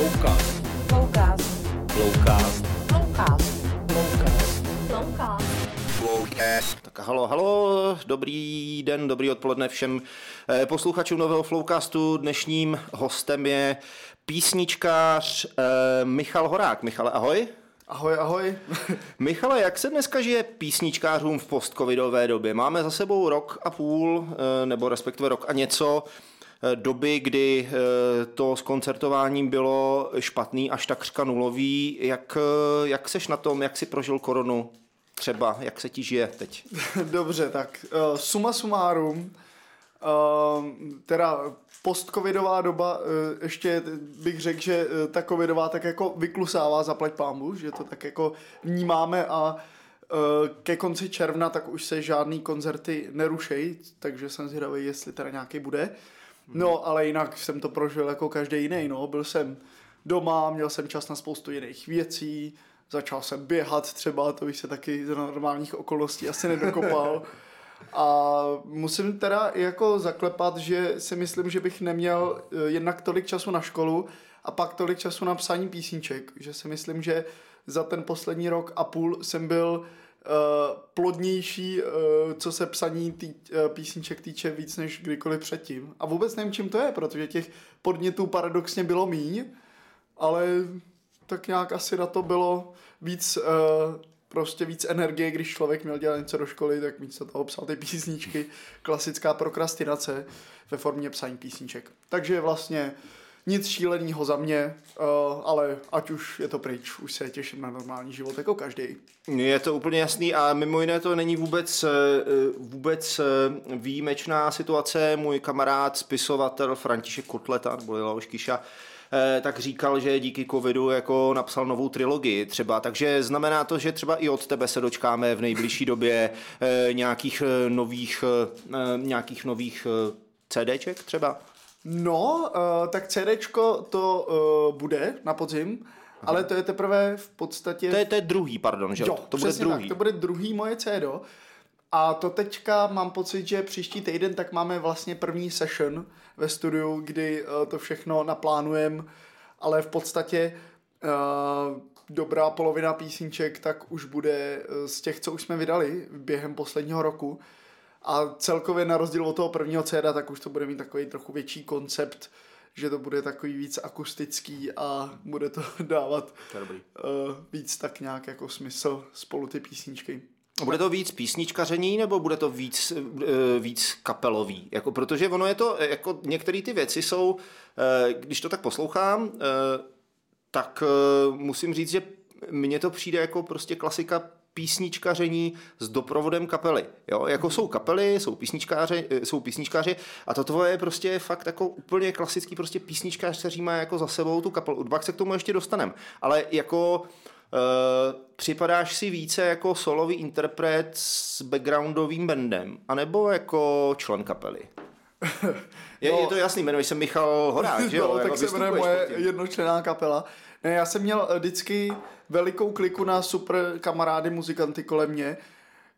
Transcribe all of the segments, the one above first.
Flowcast. Flowcast. Flowcast. Flowcast. Flowcast. Flowcast. Tak halo, halo, dobrý den, dobrý odpoledne všem eh, posluchačům nového Flowcastu. Dnešním hostem je písničkář eh, Michal Horák. Michale, ahoj. Ahoj, ahoj. Michale, jak se dneska žije písničkářům v postcovidové době? Máme za sebou rok a půl, eh, nebo respektive rok a něco, doby, kdy eh, to s koncertováním bylo špatný až takřka nulový. Jak, eh, jak seš na tom, jak si prožil koronu? Třeba, jak se ti žije teď? Dobře, tak uh, suma sumárum, uh, teda postcovidová doba, uh, ještě bych řekl, že uh, ta covidová tak jako vyklusává zaplať pámbu, že to tak jako vnímáme a uh, ke konci června tak už se žádný koncerty nerušejí, takže jsem zvědavý, jestli teda nějaký bude. No, ale jinak jsem to prožil jako každý jiný, no. Byl jsem doma, měl jsem čas na spoustu jiných věcí, začal jsem běhat třeba, to bych se taky za normálních okolností asi nedokopal. A musím teda jako zaklepat, že si myslím, že bych neměl eh, jednak tolik času na školu a pak tolik času na psaní písniček. Že si myslím, že za ten poslední rok a půl jsem byl plodnější, uh, co se psaní tý, uh, písniček týče víc než kdykoliv předtím. A vůbec nevím, čím to je, protože těch podnětů paradoxně bylo míň, ale tak nějak asi na to bylo víc, uh, prostě víc energie, když člověk měl dělat něco do školy, tak se toho psal ty písničky. Klasická prokrastinace ve formě psaní písniček. Takže vlastně nic šíleného za mě, uh, ale ať už je to pryč, už se těším na normální život jako každý. Je to úplně jasný a mimo jiné to není vůbec, eh, vůbec eh, výjimečná situace. Můj kamarád, spisovatel František Kotleta, nebo Leoš Kiša, tak říkal, že díky covidu jako napsal novou trilogii třeba, takže znamená to, že třeba i od tebe se dočkáme v nejbližší době nějakých nových, nějakých nových CDček třeba? No, uh, tak CDčko to uh, bude na podzim, Aha. ale to je teprve v podstatě... To je, to je druhý, pardon, že? Jo, to bude druhý. Tak, to bude druhý moje CD. A to teďka mám pocit, že příští týden tak máme vlastně první session ve studiu, kdy uh, to všechno naplánujeme, ale v podstatě uh, dobrá polovina písniček tak už bude z těch, co už jsme vydali během posledního roku. A celkově na rozdíl od toho prvního CD, tak už to bude mít takový trochu větší koncept, že to bude takový víc akustický a bude to dávat to uh, víc tak nějak jako smysl spolu ty písničky. Bude to víc písničkaření nebo bude to víc, uh, víc kapelový? Jako, protože ono je to, jako některé ty věci jsou, uh, když to tak poslouchám, uh, tak musím říct, že mně to přijde jako prostě klasika písničkaření s doprovodem kapely. Jo? Jako jsou kapely, jsou písničkáři, jsou písničkáři a to tvoje je prostě fakt jako úplně klasický prostě písničkář, který má jako za sebou tu kapelu. Dva se k tomu ještě dostanem. Ale jako Uh, připadáš si více jako solový interpret s backgroundovým bandem, anebo jako člen kapely? je, no, je to jasný, jmenuji se Michal Horák, že jo? No, tak se jmenuje moje jednočlená kapela. Ne, já jsem měl vždycky velikou kliku na super kamarády muzikanty kolem mě,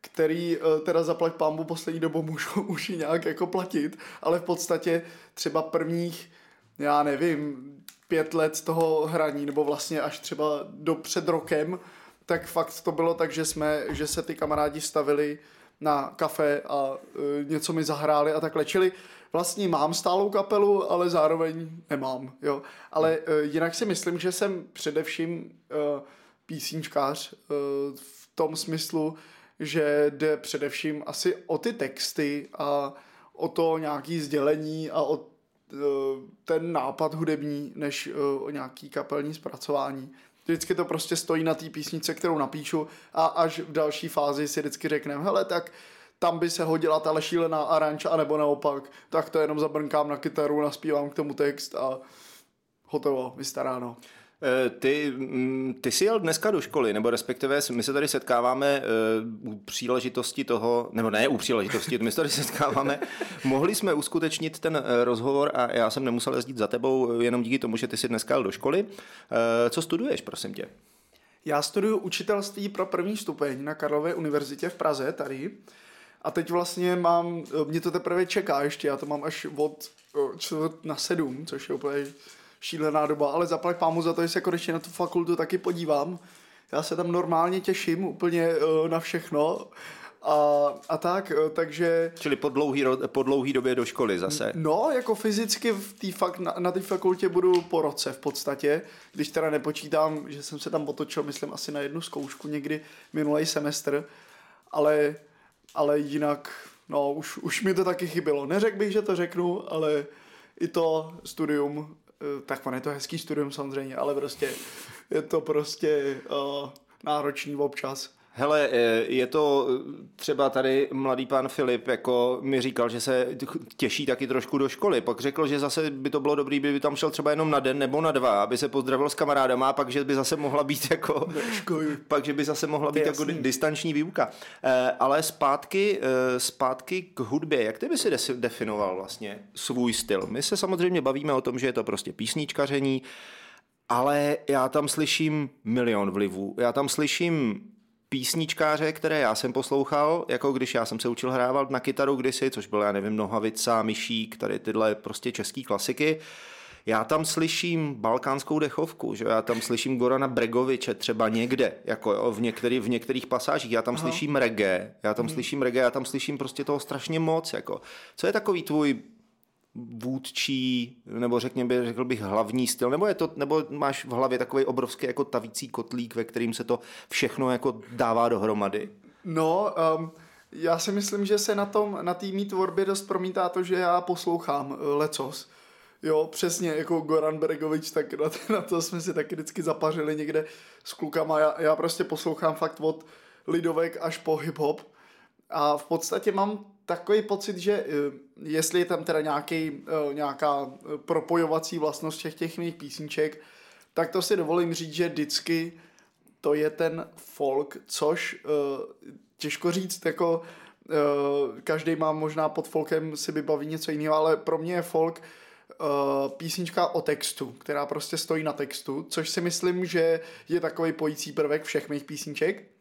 který eh, teda zaplať pámbu poslední dobou můžu už i nějak jako platit, ale v podstatě třeba prvních, já nevím, pět let toho hraní, nebo vlastně až třeba do před rokem, tak fakt to bylo tak, že jsme, že se ty kamarádi stavili na kafe a e, něco mi zahráli a takhle. Čili vlastně mám stálou kapelu, ale zároveň nemám, jo. Ale e, jinak si myslím, že jsem především e, písničkář e, v tom smyslu, že jde především asi o ty texty a o to nějaký sdělení a o e, ten nápad hudební, než e, o nějaký kapelní zpracování. Vždycky to prostě stojí na té písnice, kterou napíšu a až v další fázi si vždycky řekneme, hele, tak tam by se hodila ta šílená aranč, anebo naopak, tak to jenom zabrnkám na kytaru, naspívám k tomu text a hotovo, vystaráno. Eh, ty, mm, ty jsi jel dneska do školy, nebo respektive my se tady setkáváme eh, u příležitosti toho, nebo ne u příležitosti, my se tady setkáváme. Mohli jsme uskutečnit ten eh, rozhovor a já jsem nemusel jezdit za tebou jenom díky tomu, že ty jsi dneska jel do školy. Co studuješ, prosím tě? Já studuju učitelství pro první stupeň na Karlové univerzitě v Praze, tady. A teď vlastně mám, mě to teprve čeká ještě, já to mám až od čtvrt na sedm, což je úplně šílená doba, ale zaplať pámu za to, že se konečně na tu fakultu taky podívám. Já se tam normálně těším úplně uh, na všechno a, a tak, uh, takže... Čili po dlouhý, ro- po dlouhý době do školy zase. No, jako fyzicky v tý fakt, na, na té fakultě budu po roce v podstatě, když teda nepočítám, že jsem se tam otočil, myslím, asi na jednu zkoušku někdy minulý semestr, ale, ale jinak, no, už, už mi to taky chybělo. Neřekl bych, že to řeknu, ale i to studium, eh, tak on je to hezký studium samozřejmě, ale prostě je to prostě uh, náročný občas. Hele, eh, je to eh, třeba tady mladý pán Filip, jako mi říkal, že se těší taky trošku do školy. Pak řekl, že zase by to bylo dobrý, by tam šel třeba jenom na den nebo na dva, aby se pozdravil s kamarádama a pak, že by zase mohla být jako... pak, že by zase mohla být jako distanční výuka. Eh, ale zpátky, zpátky k hudbě. Jak ty by si definoval vlastně svůj styl? My se samozřejmě bavíme o tom, že je to prostě písničkaření, ale já tam slyším milion vlivů. Já tam slyším písničkáře, které já jsem poslouchal, jako když já jsem se učil hrávat na kytaru kdysi, což byl, já nevím, Nohavica, Myšík, tady tyhle prostě český klasiky. Já tam slyším balkánskou dechovku, že já tam slyším Gorana Bregoviče třeba někde, jako jo, v, některý, v některých pasážích, já tam Aha. slyším reggae, já tam hmm. slyším reggae, já tam slyším prostě toho strašně moc, jako. Co je takový tvůj vůdčí, nebo řekněme, řekl bych hlavní styl, nebo, je to, nebo máš v hlavě takový obrovský jako tavící kotlík, ve kterým se to všechno jako dává dohromady? No, um, já si myslím, že se na tom, na té mý tvorbě dost promítá to, že já poslouchám uh, lecos. Jo, přesně, jako Goran Beregovič, tak na, to, na to jsme si taky vždycky zapařili někde s klukama. Já, já prostě poslouchám fakt od lidovek až po hip-hop. A v podstatě mám takový pocit, že eh, jestli je tam teda nějaký, eh, nějaká eh, propojovací vlastnost všech těch mých písniček, tak to si dovolím říct, že vždycky to je ten folk, což těžko říct, jako každý má možná pod folkem si vybaví něco jiného, ale pro mě je folk písnička o textu, která prostě stojí na textu, což si myslím, že je takový pojící prvek všech mých písniček.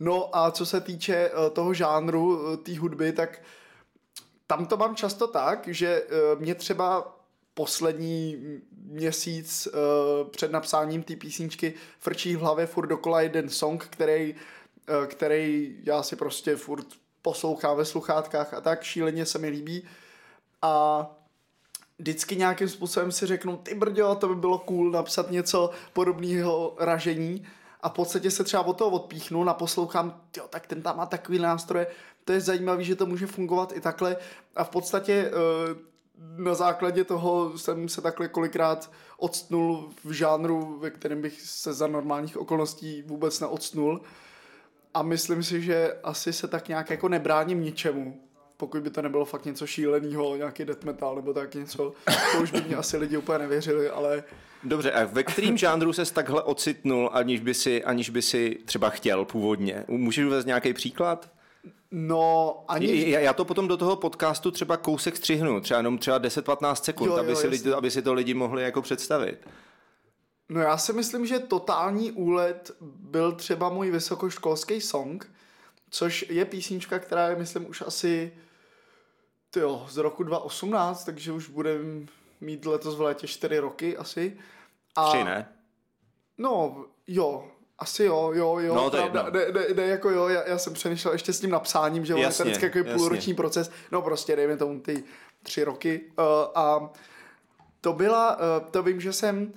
No a co se týče uh, toho žánru, uh, té hudby, tak tam to mám často tak, že uh, mě třeba poslední měsíc před napsáním té písničky frčí v hlavě furt dokola jeden song, který, který já si prostě furt poslouchám ve sluchátkách a tak šíleně se mi líbí. A vždycky nějakým způsobem si řeknu, ty brďo, to by bylo cool napsat něco podobného ražení a v podstatě se třeba od toho odpíchnu, naposlouchám, jo, tak ten tam má takový nástroje, to je zajímavé, že to může fungovat i takhle. A v podstatě eh, na základě toho jsem se takhle kolikrát odstnul v žánru, ve kterém bych se za normálních okolností vůbec neodstnul. A myslím si, že asi se tak nějak jako nebráním ničemu pokud by to nebylo fakt něco šíleného, nějaký death metal nebo tak něco, to už by mě asi lidi úplně nevěřili, ale... Dobře, a ve kterým žánru ses takhle ocitnul, aniž by si, aniž by si třeba chtěl původně? Můžeš uvést nějaký příklad? No, ani... Já, já to potom do toho podcastu třeba kousek střihnu, třeba jenom třeba 10-15 sekund, jo, jo, aby, si lidi, aby si to lidi mohli jako představit. No já si myslím, že totální úlet byl třeba můj vysokoškolský song, což je písnička, která je, myslím, už asi tyjo, z roku 2018, takže už budeme mít letos v létě 4 roky asi. A, Tři, ne? No, jo, asi jo, jo, jo. No, to je ne, ne, ne, jako jo, já, já jsem přemýšlel ještě s tím napsáním, že jasně, je to vždycky půlroční proces. No prostě dejme tomu ty tři roky. Uh, a to byla, uh, to vím, že jsem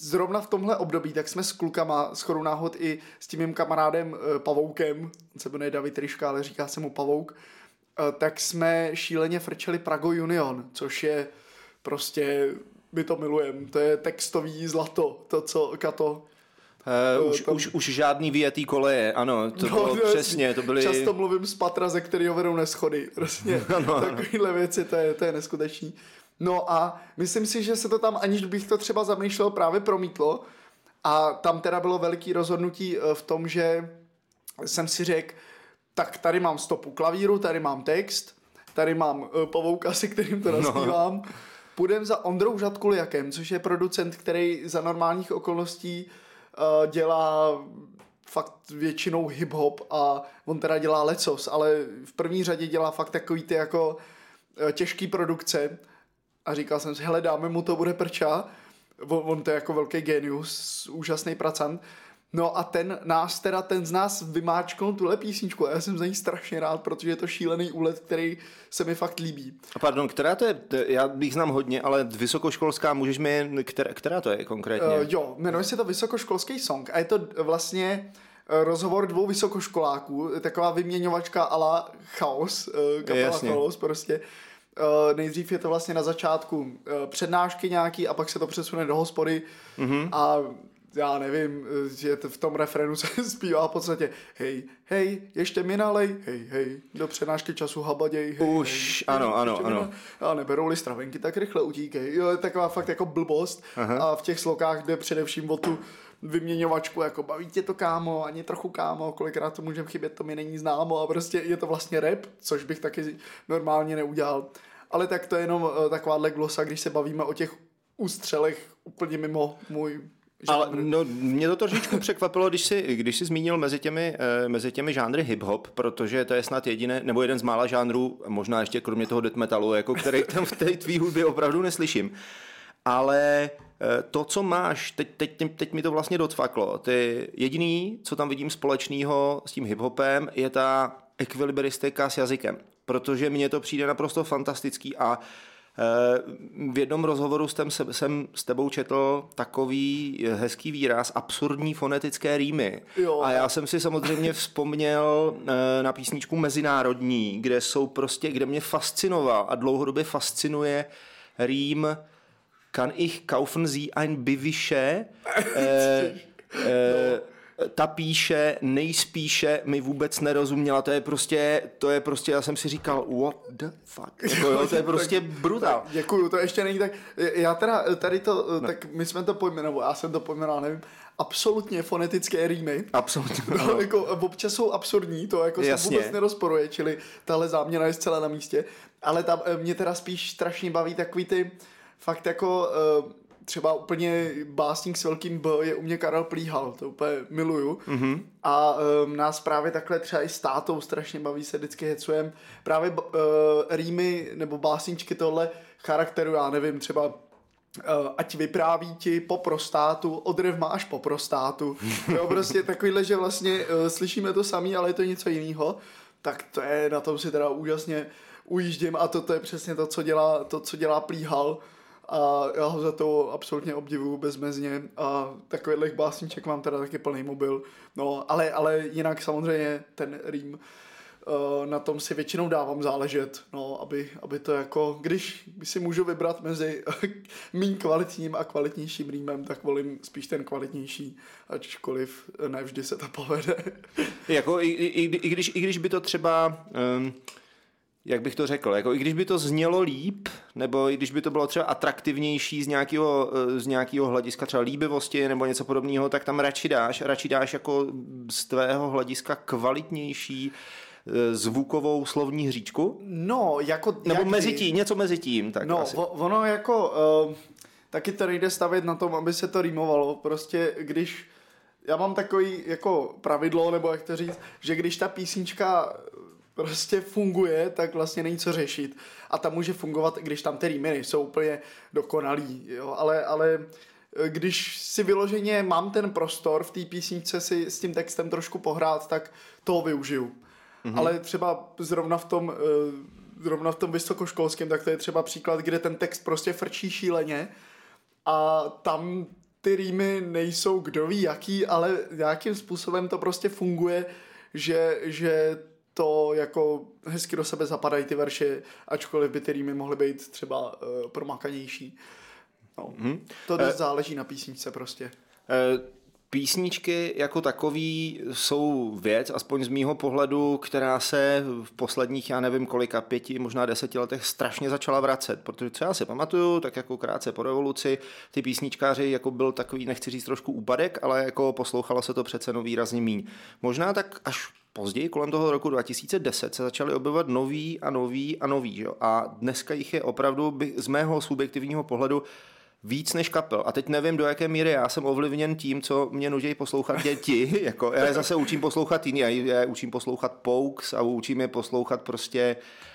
zrovna v tomhle období, tak jsme s klukama, s náhod i s tím mým kamarádem uh, Pavoukem, on se jmenuje David Ryška, ale říká se mu Pavouk, uh, tak jsme šíleně frčeli Prago Union, což je prostě, my to milujeme, to je textový zlato, to, co Kato Uh, už, tam... už, už žádný vyjetý koleje, ano, to no, bylo no, přesně, to byly... Často mluvím z patra, ze kterého vedou neschody, prostě no, takovýhle věci, to je, to je neskutečný. No a myslím si, že se to tam, aniž bych to třeba zamýšlel, právě promítlo a tam teda bylo veliký rozhodnutí v tom, že jsem si řekl, tak tady mám stopu klavíru, tady mám text, tady mám uh, pavouka, se kterým to naspívám. No. Půjdem za Ondrou Žadkuliakem, což je producent, který za normálních okolností uh, dělá fakt většinou hip-hop a on teda dělá lecos, ale v první řadě dělá fakt takový ty jako uh, těžký produkce a říkal jsem si, hele dáme mu to, bude prča on, on to je jako velký genius, úžasný pracant. No a ten nás teda, ten z nás vymáčknul tuhle písničku a já jsem za ní strašně rád, protože je to šílený úlet, který se mi fakt líbí. A Pardon, která to je, já bych znám hodně, ale vysokoškolská, můžeš mi, která, která to je konkrétně? Uh, jo, jmenuje se to Vysokoškolský song a je to vlastně eh, rozhovor dvou vysokoškoláků, taková vyměňovačka ala chaos, eh, kapela Jasně. chaos prostě. Uh, nejdřív je to vlastně na začátku uh, přednášky nějaký a pak se to přesune do hospody mm-hmm. a já nevím, že to v tom refrénu se zpívá v podstatě hej, hej, ještě mi nalej, hej, hej, do přednášky času habaděj, hej, Už, hej, ano, ano, mi ano. na- a neberou-li stravenky, tak rychle utíkej. Jo, je taková fakt jako blbost Aha. a v těch slokách jde především o tu vyměňovačku, jako baví tě to kámo, ani trochu kámo, kolikrát to můžeme chybět, to mi není známo a prostě je to vlastně rap, což bych taky normálně neudělal. Ale tak to je jenom eh, takováhle glosa, když se bavíme o těch ústřelech úplně mimo můj Ale žánr. no, mě to trošičku překvapilo, když jsi, když jsi zmínil mezi těmi, eh, mezi těmi žánry hip-hop, protože to je snad jediné, nebo jeden z mála žánrů, možná ještě kromě toho death metalu, jako který tam v té tvý hudbě opravdu neslyším. Ale eh, to, co máš, teď, teď, teď mi to vlastně docvaklo. Ty jediný, co tam vidím společného s tím hip-hopem, je ta ekvilibristika s jazykem. Protože mně to přijde naprosto fantastický a V jednom rozhovoru jsem, se- jsem s tebou četl takový hezký výraz absurdní fonetické rýmy. Jo. A já jsem si samozřejmě vzpomněl eh, na písničku Mezinárodní, kde jsou prostě, kde mě fascinoval a dlouhodobě fascinuje rým Kann ich kaufen Sie ein Bivische? Eh, eh, ta píše, nejspíše mi vůbec nerozuměla, to je prostě, to je prostě, já jsem si říkal, what the fuck, jako jo, to je prostě brutál. Děkuju, to ještě není tak. Já teda tady to, no. tak my jsme to pojmenovali, já jsem to pojmenoval, nevím, absolutně fonetické rýmy. Absolutně. No, jako občas jsou absurdní, to jako se Jasně. vůbec nerozporuje, čili tahle záměna je zcela na místě. Ale tam eh, mě teda spíš strašně baví takový ty fakt jako eh, třeba úplně básník s velkým B je u mě Karel Plíhal, to úplně miluju. Mm-hmm. A um, nás právě takhle třeba i s tátou strašně baví, se vždycky hecujem. Právě uh, rýmy nebo básničky tohle charakteru, já nevím, třeba uh, ať vypráví ti po prostátu, odrev máš po prostátu. Jo, prostě takovýhle, že vlastně uh, slyšíme to samý, ale je to něco jiného. Tak to je, na tom si teda úžasně ujíždím a to, to je přesně to, co dělá, to, co dělá Plíhal a já ho za to absolutně obdivuju bezmezně a takových básniček mám teda taky plný mobil. No, ale, ale jinak samozřejmě ten rým eh, na tom si většinou dávám záležet, no, aby, aby to jako, když si můžu vybrat mezi méně kvalitním a kvalitnějším rýmem, tak volím spíš ten kvalitnější, ačkoliv ne vždy se to povede. Jako i, i, i, když, i když by to třeba, um, jak bych to řekl, jako i když by to znělo líp, nebo i když by to bylo třeba atraktivnější z nějakého, eh, z nějakého hlediska třeba líbivosti nebo něco podobného, tak tam radši dáš, radši dáš jako z tvého hlediska kvalitnější eh, zvukovou slovní hříčku? No, jako... Nebo jak mezi tím, něco mezi tím. Tak No, asi. ono jako, uh, taky to nejde stavět na tom, aby se to rýmovalo. Prostě když, já mám takový jako pravidlo, nebo jak to říct, že když ta písnička prostě funguje, tak vlastně není co řešit. A ta může fungovat, i když tam ty rýmy nejsou úplně dokonalý, jo, ale, ale eh, když si vyloženě mám ten prostor v té písničce si s tím textem trošku pohrát, tak toho využiju. Mm-hmm. Ale třeba zrovna v tom eh, zrovna v tom vysokoškolském, tak to je třeba příklad, kde ten text prostě frčí šíleně a tam ty rýmy nejsou kdo ví jaký, ale nějakým způsobem to prostě funguje, že, že to jako hezky do sebe zapadají ty verše, ačkoliv by ty rýmy mohly být třeba uh, promakanější. No. Mm-hmm. To dost záleží na písničce prostě. Eh, Písničky jako takový jsou věc, aspoň z mýho pohledu, která se v posledních, já nevím kolika, pěti, možná deseti letech strašně začala vracet, protože co já si pamatuju, tak jako krátce po revoluci, ty písničkáři jako byl takový, nechci říct trošku úpadek, ale jako poslouchalo se to přece no výrazně míň. Možná tak až později, kolem toho roku 2010, se začaly objevovat nový a nový a nový. Jo? A dneska jich je opravdu by- z mého subjektivního pohledu víc než kapel. A teď nevím, do jaké míry já jsem ovlivněn tím, co mě nutí poslouchat děti. jako, já je zase učím poslouchat jiný, já je učím poslouchat Pokes a učím je poslouchat prostě eh,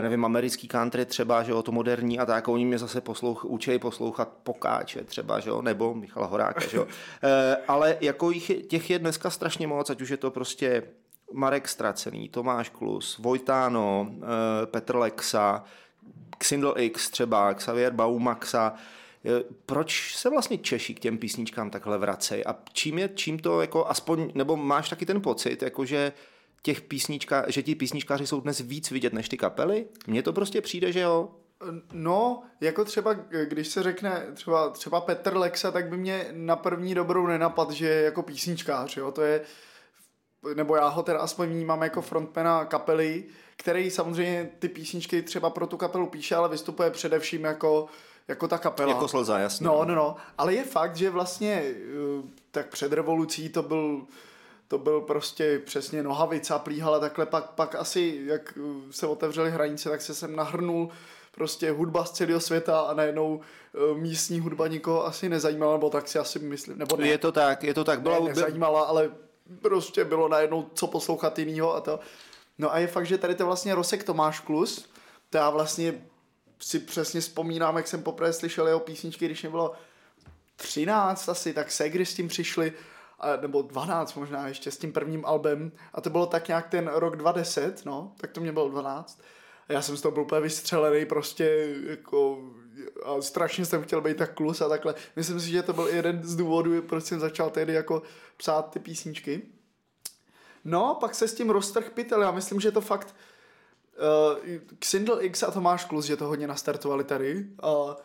nevím, americký country třeba, že jo, to moderní a tak, oni mě zase poslouch, učí poslouchat Pokáče třeba, že jo, nebo Michala Horáka, že jo. Eh, ale jako jich, těch je dneska strašně moc, ať už je to prostě Marek Stracený, Tomáš Klus, Vojtáno, eh, Petr Lexa, Xindl X třeba, Xavier Baumaxa, Eh, proč se vlastně Češi k těm písničkám takhle vracejí a čím je, čím to jako aspoň, nebo máš taky ten pocit, jako že těch písnička, že ti písničkáři jsou dnes víc vidět než ty kapely? Mně to prostě přijde, že jo. No, jako třeba, když se řekne třeba, třeba Petr Lexa, tak by mě na první dobrou nenapad, že je jako písničkář, jo, to je, nebo já ho teda aspoň vnímám jako frontmana kapely, který samozřejmě ty písničky třeba pro tu kapelu píše, ale vystupuje především jako, jako ta kapela. Jako slza, jasně. No, no, no, ale je fakt, že vlastně eh, tak před revolucí to byl to byl prostě přesně nohavica, plíhala takhle, pak, pak asi, jak eh, se otevřely hranice, tak se sem nahrnul prostě hudba z celého světa a najednou eh, místní hudba nikoho asi nezajímala, nebo tak si asi myslím, nebo ne, Je to tak, je to tak. Byla, ne nezajímala, ale prostě bylo najednou co poslouchat jinýho a to. No a je fakt, že tady to vlastně Rosek Tomáš Klus, to já vlastně si přesně vzpomínám, jak jsem poprvé slyšel jeho písničky, když mě bylo 13 asi, tak Segry s tím přišli, a, nebo 12 možná ještě s tím prvním albem a to bylo tak nějak ten rok 2010, no, tak to mě bylo 12. A já jsem z toho byl úplně vystřelený prostě jako a strašně jsem chtěl být tak klus a takhle. Myslím si, že to byl jeden z důvodů, proč jsem začal tehdy jako psát ty písničky. No, pak se s tím roztrh pytel, já myslím, že to fakt uh, Xindl X a Tomáš Klus, že to hodně nastartovali tady a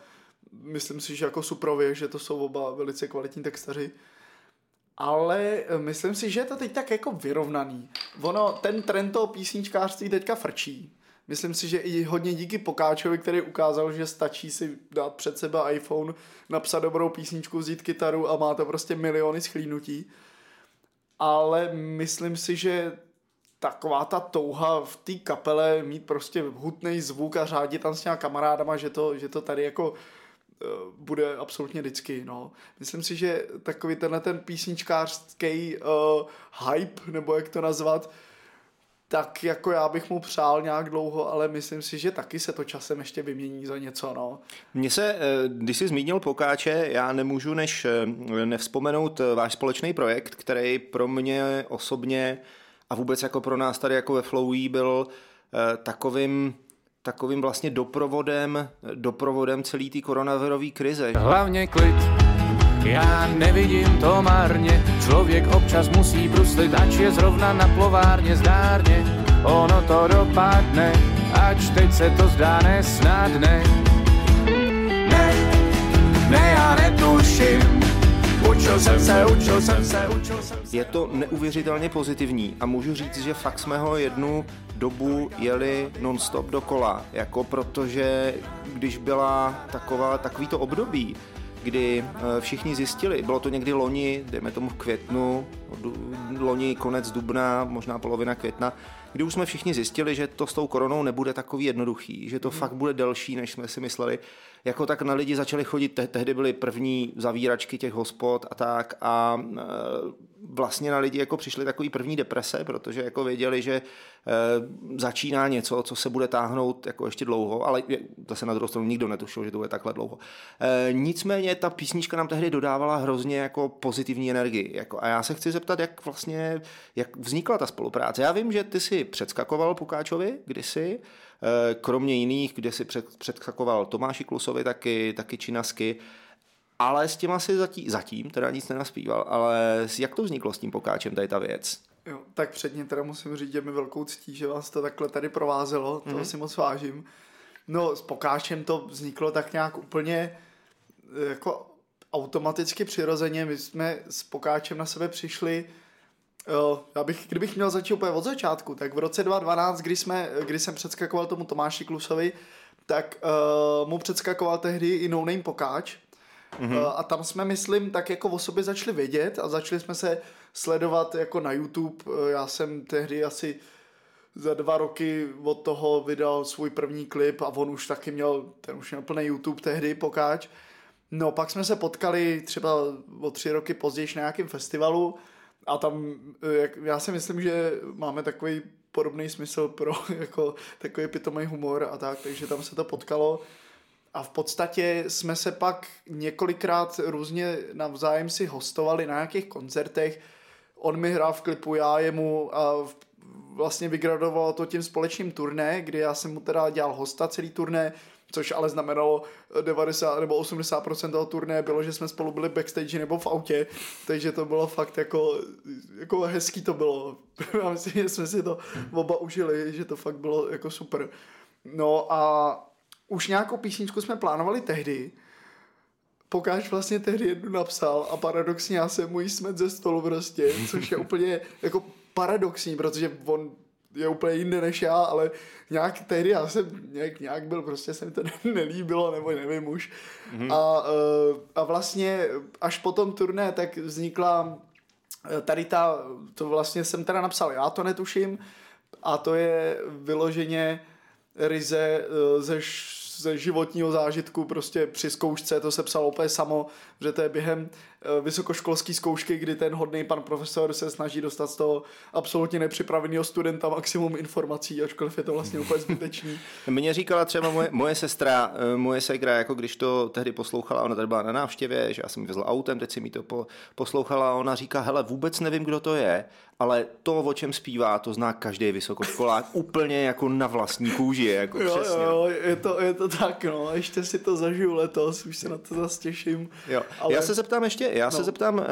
myslím si, že jako Suprově, že to jsou oba velice kvalitní textaři. Ale eh, myslím si, že je to teď tak jako vyrovnaný. Ono, ten trend toho písničkářství teďka frčí. Myslím si, že i hodně díky Pokáčovi, který ukázal, že stačí si dát před sebe iPhone, napsat dobrou písničku, vzít kytaru a má to prostě miliony schlínutí. Ale myslím si, že taková ta touha v té kapele mít prostě hutný zvuk a řádit tam s těma kamarádama, že to, že to tady jako bude absolutně vždycky, no. Myslím si, že takový tenhle ten písničkářský uh, hype, nebo jak to nazvat, tak jako já bych mu přál nějak dlouho, ale myslím si, že taky se to časem ještě vymění za něco, no. Mně se, eh, když jsi zmínil Pokáče, já nemůžu než eh, nevzpomenout eh, váš společný projekt, který pro mě osobně a vůbec jako pro nás tady jako ve Flowy byl takovým takovým vlastně doprovodem, doprovodem celé té koronavirové krize. Hlavně klid, já nevidím to marně, člověk občas musí bruslit, ač je zrovna na plovárně zdárně. Ono to dopadne, ač teď se to zdá nesnadné. Ne, ne, já netuším, učil jsem se, učil jsem se, učil jsem se. Je to neuvěřitelně pozitivní a můžu říct, že fakt jsme ho jednu dobu jeli non-stop dokola, jako protože když byla taková, takový to období, kdy eh, všichni zjistili, bylo to někdy loni, dejme tomu v květnu, loni konec dubna, možná polovina května, kdy už jsme všichni zjistili, že to s tou koronou nebude takový jednoduchý, že to Mhm. fakt bude delší, než jsme si mysleli. Jako tak na lidi začali chodit, te- tehdy byly první zavíračky těch hospod a tak a e, vlastně na lidi jako přišly takový první deprese, protože jako věděli, že e, začíná něco, co se bude táhnout jako ještě dlouho, ale zase na druhou stranu nikdo netušil, že to bude takhle dlouho. E, nicméně ta písnička nám tehdy dodávala hrozně jako pozitivní energii. Jako, a já se chci zeptat, jak vlastně, jak vznikla ta spolupráce. Já vím, že ty si předskakoval Pukáčovi kdysi, e, kromě jiných, kde si před, předskakoval Tomáši Klusovi taky, taky Činasky, ale s těma si zatím, zatím teda nic nenaspíval, ale jak to vzniklo s tím Pokáčem, tady ta věc? Jo, tak předně teda musím říct, že mi velkou ctí, že vás to takhle tady provázelo, to mm-hmm. si moc vážím. No, s Pokáčem to vzniklo tak nějak úplně eh, jako automaticky přirozeně. My jsme s Pokáčem na sebe přišli Jo, já bych, kdybych měl začít úplně od začátku, tak v roce 2012, kdy, jsme, kdy jsem předskakoval tomu Tomáši Klusovi, tak uh, mu předskakoval tehdy i No Name Pokáč. Mm-hmm. A tam jsme, myslím, tak jako o sobě začali vědět a začali jsme se sledovat jako na YouTube. Uh, já jsem tehdy asi za dva roky od toho vydal svůj první klip a on už taky měl, ten už měl plný YouTube tehdy, Pokáč. No, pak jsme se potkali třeba o tři roky později na nějakém festivalu a tam, eh, jak, já si myslím, že máme takový podobný smysl pro jako takový pitomý humor a tak, takže tam se to potkalo. A v podstatě jsme se pak několikrát různě navzájem si hostovali na nějakých koncertech. On mi hrál v klipu, já jemu a vlastně vygradovalo to tím společným turné, kdy já jsem mu teda dělal hosta celý turné, což ale znamenalo 90 nebo 80% toho turné bylo, že jsme spolu byli backstage nebo v autě, takže to bylo fakt jako, jako hezký to bylo. Já myslím, že jsme si to oba užili, že to fakt bylo jako super. No a už nějakou písničku jsme plánovali tehdy, Pokáž vlastně tehdy jednu napsal a paradoxně já jsem mu jí smet ze stolu prostě, což je úplně jako paradoxní, protože on je úplně jinde než já, ale nějak tehdy já jsem nějak, nějak byl, prostě se mi to nelíbilo, nebo nevím už. Mm-hmm. A, eh, a vlastně až po tom turné tak vznikla eh, tady ta, to vlastně jsem teda napsal, já to netuším, a to je vyloženě ryze eh, ze, ze životního zážitku prostě při zkoušce, to se psalo úplně samo, že to je během eh, vysokoškolské zkoušky, kdy ten hodný pan profesor se snaží dostat z toho absolutně nepřipraveného studenta maximum informací, ačkoliv je to vlastně úplně zbytečný. Mně říkala třeba moje, moje sestra, eh, moje segra, jako když to tehdy poslouchala, ona tady byla na návštěvě, že já jsem ji autem, teď si mi to po, poslouchala a ona říká, hele, vůbec nevím, kdo to je, ale to, o čem zpívá, to zná každý vysokoškolák úplně jako na vlastní kůži, jako Jo, přesně. jo, je to, je to tak, no, ještě si to zažiju letos, už se na to zase těším. Jo. Ale- Já se zeptám ještě, já se No. zeptám uh,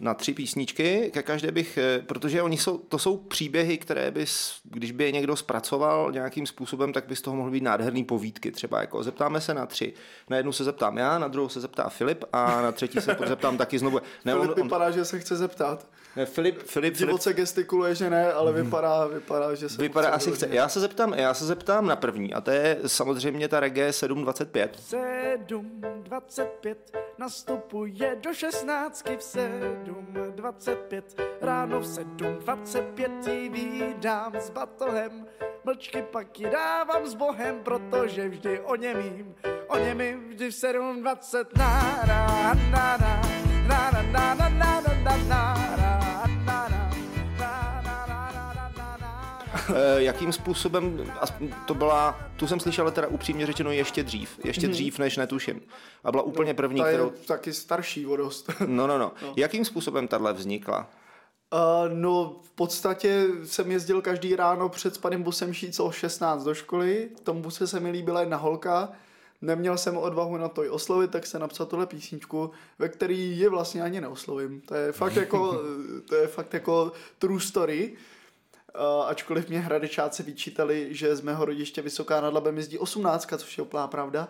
na tři písničky, ke každé bych, uh, protože oni jsou, to jsou příběhy, které bys, když by je někdo zpracoval nějakým způsobem, tak by z toho mohly být nádherný povídky třeba, jako zeptáme se na tři. Na jednu se zeptám já, na druhou se zeptá Filip a na třetí se zeptám taky znovu. Ne, Filip on, on, vypadá, že se chce zeptat. ne, Filip, Filip Divoce gestikuluje, že ne, ale vypadá, vypadá, že se vypadá asi chce. Já se zeptám, já se zeptám na první a to je samozřejmě ta reggae 725. 7.25 nastupuje do šestnáctky v 7.25 ráno v 7.25 ji vídám s batohem mlčky pak ji dávám s bohem protože vždy o němým o němým vždy v 7.20 na na na na na na na na na na na na na jakým způsobem, to byla, tu jsem slyšel ale teda upřímně řečeno ještě dřív, ještě dřív než netuším. A byla úplně první, Ta je kterou... taky starší o dost. No, no, no. Jakým způsobem tahle vznikla? Uh, no, v podstatě jsem jezdil každý ráno před spaným busem šít o 16 do školy. V tom buse se mi líbila jedna holka. Neměl jsem odvahu na to i oslovit, tak se napsal tuhle písničku, ve který je vlastně ani neoslovím. To je fakt jako, to je fakt jako true story. Uh, ačkoliv mě hradečáci vyčítali, že z mého rodiště Vysoká nad Labem jezdí 18, což je úplná pravda,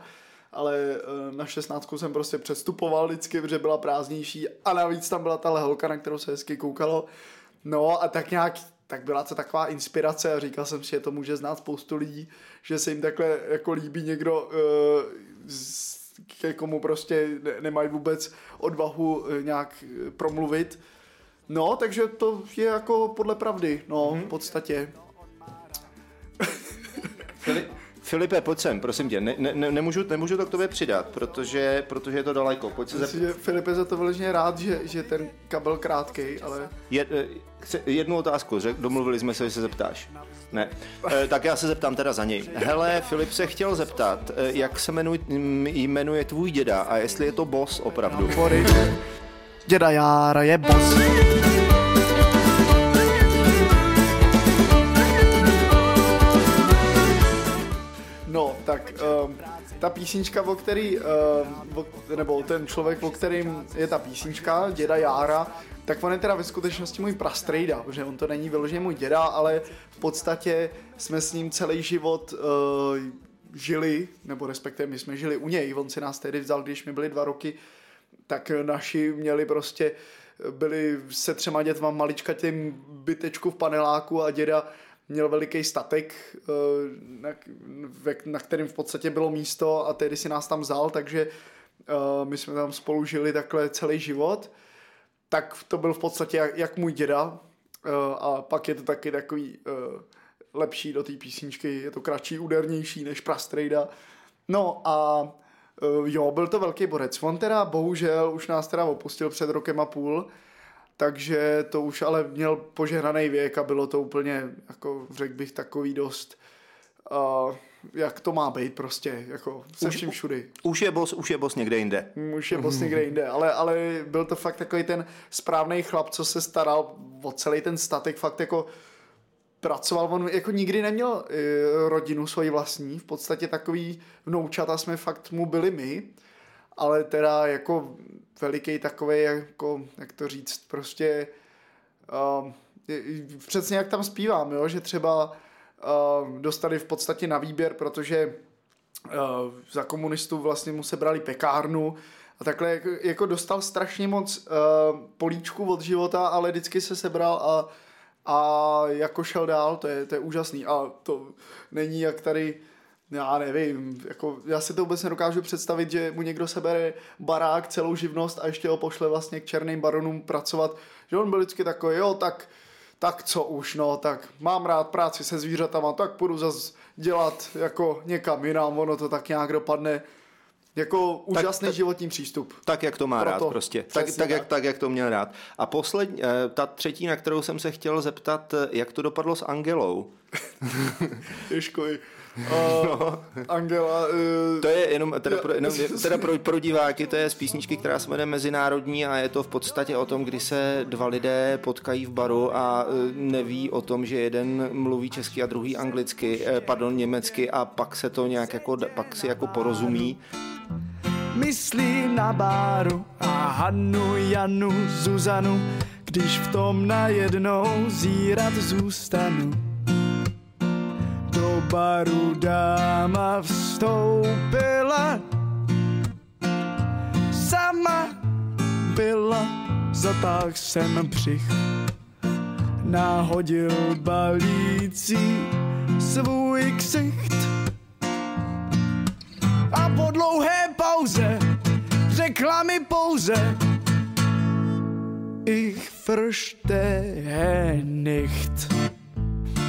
ale uh, na 16 jsem prostě přestupoval vždycky, protože byla prázdnější a navíc tam byla ta holka, na kterou se hezky koukalo. No a tak nějak tak byla to taková inspirace a říkal jsem si, že to může znát spoustu lidí, že se jim takhle jako líbí někdo, z, ke komu prostě ne, nemají vůbec odvahu eh, nějak eh, promluvit. No, takže to je jako podle pravdy, no, v podstatě. Filip, Filipe, pojď sem, prosím tě. Ne, ne, ne- nemůžu, nemůžu to k tobě přidat, protože, protože je to daleko. Pojď se Myslím, zeptat. že Filip je za to vyloženě rád, že, že ten kabel krátkej, ale Je, eh, chce- jednu otázku, řek, domluvili jsme se, že se zeptáš. Ne. Eh, tak já se zeptám teda za něj. Hele, Filip se chtěl zeptat, eh, jak se jmenuje, jmenuje tvůj děda a jestli je to boss opravdu. Děda Jára je boss. No, tak um, ta písnička, o který, um, o, nebo ten člověk, o kterým je ta písnička, děda Jára, tak on je teda ve skutečnosti můj prastrejda, protože on to není vyloženě můj děda, ale v podstatě jsme s ním celý život uh, žili, nebo respektive my jsme žili u něj, on si nás tehdy vzal, když mi byli dva roky, tak naši měli prostě, byli se třema dětma v maličkatém bytečku v paneláku a děda měl veliký statek, eh, na, na kterým v podstatě bylo místo a tehdy si nás tam vzal, takže eh, my jsme tam spolu žili takhle celý život. Tak to byl v podstatě jak, jak můj děda eh, a pak je to taky takový lepší do té písničky, je to kratší, údernější než Prastrejda. No a jo, byl to velký borec. On teda bohužel už nás teda opustil před rokem a půl, takže to už ale měl požehnaný věk a bylo to úplně, jako řekl bych, takový dost, uh, jak to má být prostě, jako se vším všudy. Už je boss, už je boss někde jinde. Už je boss někde jinde, ale, ale byl to fakt takový ten správný chlap, co se staral o celý ten statek, fakt jako pracoval, on jako nikdy neměl uh, rodinu svoji vlastní, v podstatě takový vnoučata jsme fakt mu byli my, ale teda jako veliký takový, jako, jak to říct, prostě uh, přesně jak tam zpívám, jo, že třeba uh, dostali v podstatě na výběr, protože uh, za komunistů vlastně mu sebrali pekárnu a takhle jako, jako dostal strašně moc uh, políčku od života, ale vždycky se sebral a, a jako šel dál, to je, to je úžasný a to není jak tady já nevím, jako já si to vůbec nedokážu představit, že mu někdo sebere barák, celou živnost a ještě ho pošle vlastně k černým baronům pracovat, že on byl vždycky takový, jo, tak, tak co už, no, tak mám rád práci se zvířatama, tak půjdu zase dělat jako někam jinam, ono to tak nějak dopadne. Jako úžasný tak, životní přístup. Tak, jak to má Proto, rád prostě. Tak, tak, jak, tak, jak to měl rád. A poslední, eh, ta třetí, na kterou jsem se chtěl zeptat, eh, jak to dopadlo s Angelou? Ježko, Uh, Angela... Uh, to je jenom, teda, pro, jenom, teda pro, pro diváky, to je z písničky, která se jmenuje Mezinárodní a je to v podstatě o tom, kdy se dva lidé potkají v baru a uh, neví o tom, že jeden mluví česky a druhý anglicky, eh, pardon, německy a pak se to nějak jako, pak si jako porozumí. Myslí na báru a Hannu, Janu, Zuzanu, když v tom najednou zírat zůstanu do baru dáma vstoupila. Sama byla, zatáhl jsem břich, náhodil balící svůj ksicht. Po dlouhé pauze řekla mi pouze Ich verstehe nicht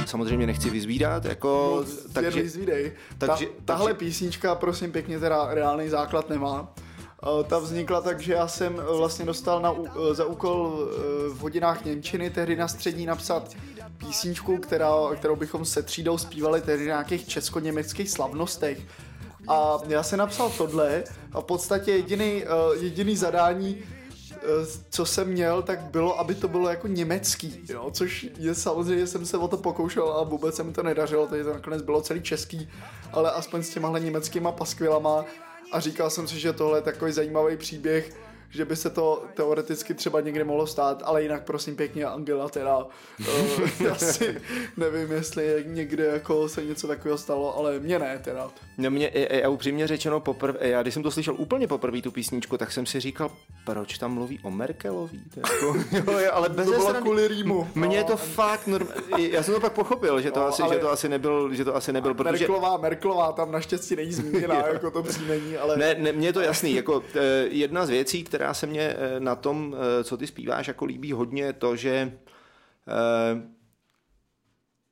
samozřejmě nechci vyzvídat, jako... No, takže, vyzvídej. Takže, Ta, tahle takže... písnička, prosím pěkně, teda reálný základ nemá. Eh, ta vznikla tak, že já jsem eh, vlastně dostal na, eh, za úkol v hodinách Němčiny tehdy na střední napsat písničku, která, kterou bychom se třídou zpívali tehdy na nějakých česko-německých slavnostech. A já jsem napsal tohle. A v podstatě jediný, jediný zadání Eh, co jsem měl, tak bylo, aby to bylo jako německý, jo, což je samozřejmě, jsem se o to pokoušel a vůbec se mi to nedařilo, takže to nakonec bylo celý český, ale aspoň s těmahle německýma paskvilama. A říkal jsem si, že tohle je takový zajímavý příběh, že by se to teoreticky třeba někde mohlo stát, ale jinak prosím pěkně Angela teda uh, asi nevím, jestli někde jako se něco takového stalo, ale mě ne teda. No mě, já upřímně řečeno, poprvé, já když jsem to slyšel úplně poprvé tu písničku, tak jsem si říkal, proč tam mluví o Merkelový? To jako, jo, ale bez to bylo kvůli rýmu. Mně no. to fakt, norm... já jsem to pak pochopil, že to, no, asi, že to asi nebyl, že to asi nebyl, protože... Merklová, Merklová tam naštěstí není zmíněná, jako to příjmení, ale... Ne, ne, mně je to jasný, jako eh, jedna z věcí, která která se mě eh, na tom, eh, co ty zpíváš, jako líbí hodně, to, že eh,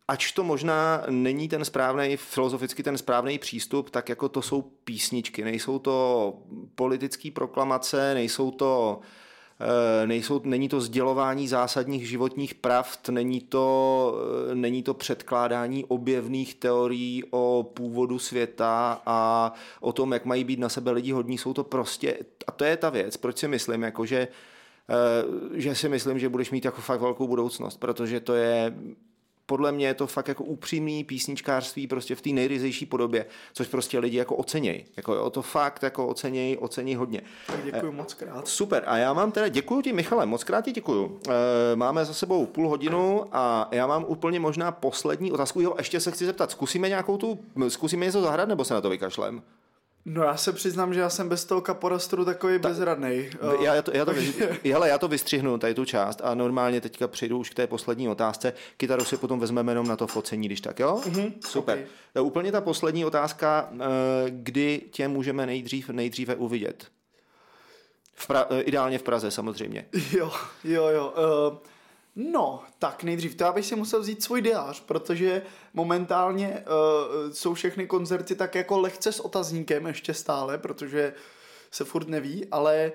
ač to možná není ten správný, filozoficky ten správný přístup, tak jako to jsou písničky, nejsou to politické proklamace, nejsou to nejsou, není to sdělování zásadních životních pravd, není to, není to předkládání objevných teorií o původu světa a o tom, jak mají být na sebe lidi hodní, jsou to prostě a to je ta věc, proč si myslím, jako že, eh, že si myslím, že budeš mít jako fakt velkou budoucnost, protože to je podle mě je to fakt jako upřímný písničkářství prostě v té nejryzejší podobě, což prostě lidi jako ocenějí. Jako jo, to fakt jako ocenějí, ocení hodně. Tak děkuji moc krát. Super. A já mám teda, děkuji ti Michale, moc krát ti děkuji. E, máme za sebou půl hodinu a já mám úplně možná poslední otázku. Jo, ještě se chci zeptat, zkusíme nějakou tu, zkusíme něco zahrát nebo se na to vykašlem? No já se přiznám, že já jsem bez toho kaporastru takový Ta, bezradný. Já, já, to, já, to, hele, já to vystřihnu, tady tu část a normálně teďka přijdu už k té poslední otázce. Kytaru si potom vezmeme jenom na to focení, když tak, jo? Mm-hmm, Super. Okay. Úplně ta poslední otázka, eh, kdy tě můžeme nejdřív, nejdříve uvidět? V pra, eh, ideálně v Praze samozřejmě. Jo, jo, jo. Uh... No, tak nejdřív, to já bych si musel vzít svůj diář, protože momentálně uh, jsou všechny koncerty tak jako lehce s otazníkem ještě stále, protože se furt neví, ale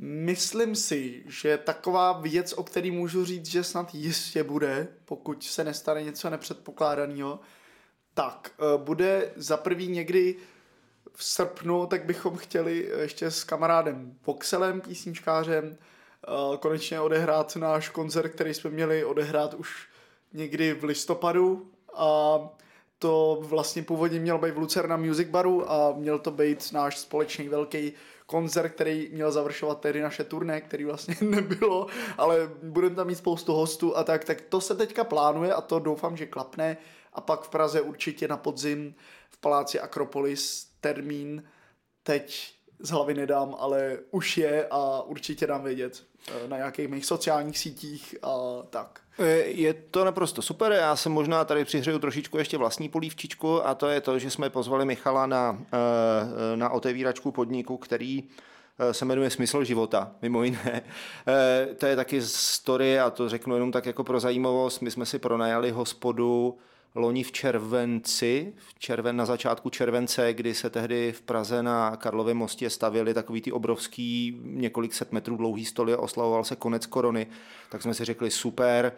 Myslím si, že taková věc, o který můžu říct, že snad jistě bude, pokud se nestane něco nepředpokládaného, tak eh, bude za prvý někdy v srpnu, tak bychom chtěli ještě s kamarádem Voxelem, písničkářem, konečně odehrát náš koncert, který jsme měli odehrát už někdy v listopadu. A to vlastně původně měl být v Lucerna Music Baru a měl to být náš společný velký koncert, který měl završovat tedy naše turné, který vlastně nebylo, ale budeme tam mít spoustu hostů a tak, tak to se teďka plánuje a to doufám, že klapne. A pak v Praze určitě na podzim v paláci Akropolis termín teď z hlavy nedám, ale už je a určitě dám vědět eh, na nějakých mých sociálních sítích a tak. Je to naprosto super, já jsem možná tady přihřeju trošičku ještě vlastní polívčičku a to je to, že jsme pozvali Michala na, eh, na otevíračku podniku, který eh, se jmenuje Smysl života, mimo jiné. To je taky story a to řeknu jenom tak jako pro zajímavost. My jsme si pronajali hospodu loni v červenci, v červen, na začátku července, kdy se tehdy v Praze na Karlově mostě stavili takový ty obrovský několik set metrů dlouhý stoly a oslavoval se konec korony, tak jsme si řekli super,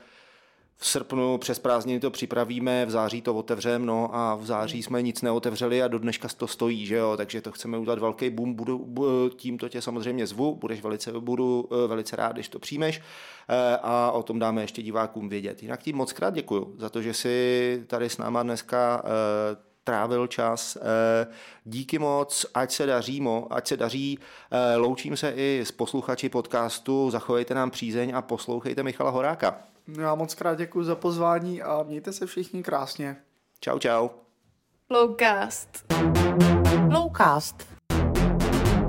v srpnu přes prázdniny to připravíme, v září to otevřeme, no a v září jsme nic neotevřeli a do dneška to stojí, že jo, takže to chceme udělat velký boom, budu, bu, tímto tě samozřejmě zvu, budeš velice, budu eh, velice rád, když to přijmeš eh, a o tom dáme ještě divákům vědět. Jinak ti moc krát děkuju za to, že jsi tady s náma dneska eh, trávil čas. Díky moc, ať se daří, mo, ať se daří. Loučím se i s posluchači podcastu, zachovejte nám přízeň a poslouchejte Michala Horáka. Já moc krát děkuji za pozvání a mějte se všichni krásně. Čau, čau. Lowcast. Lowcast.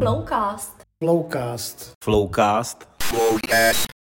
Lowcast. Flowcast. Flowcast. Flowcast.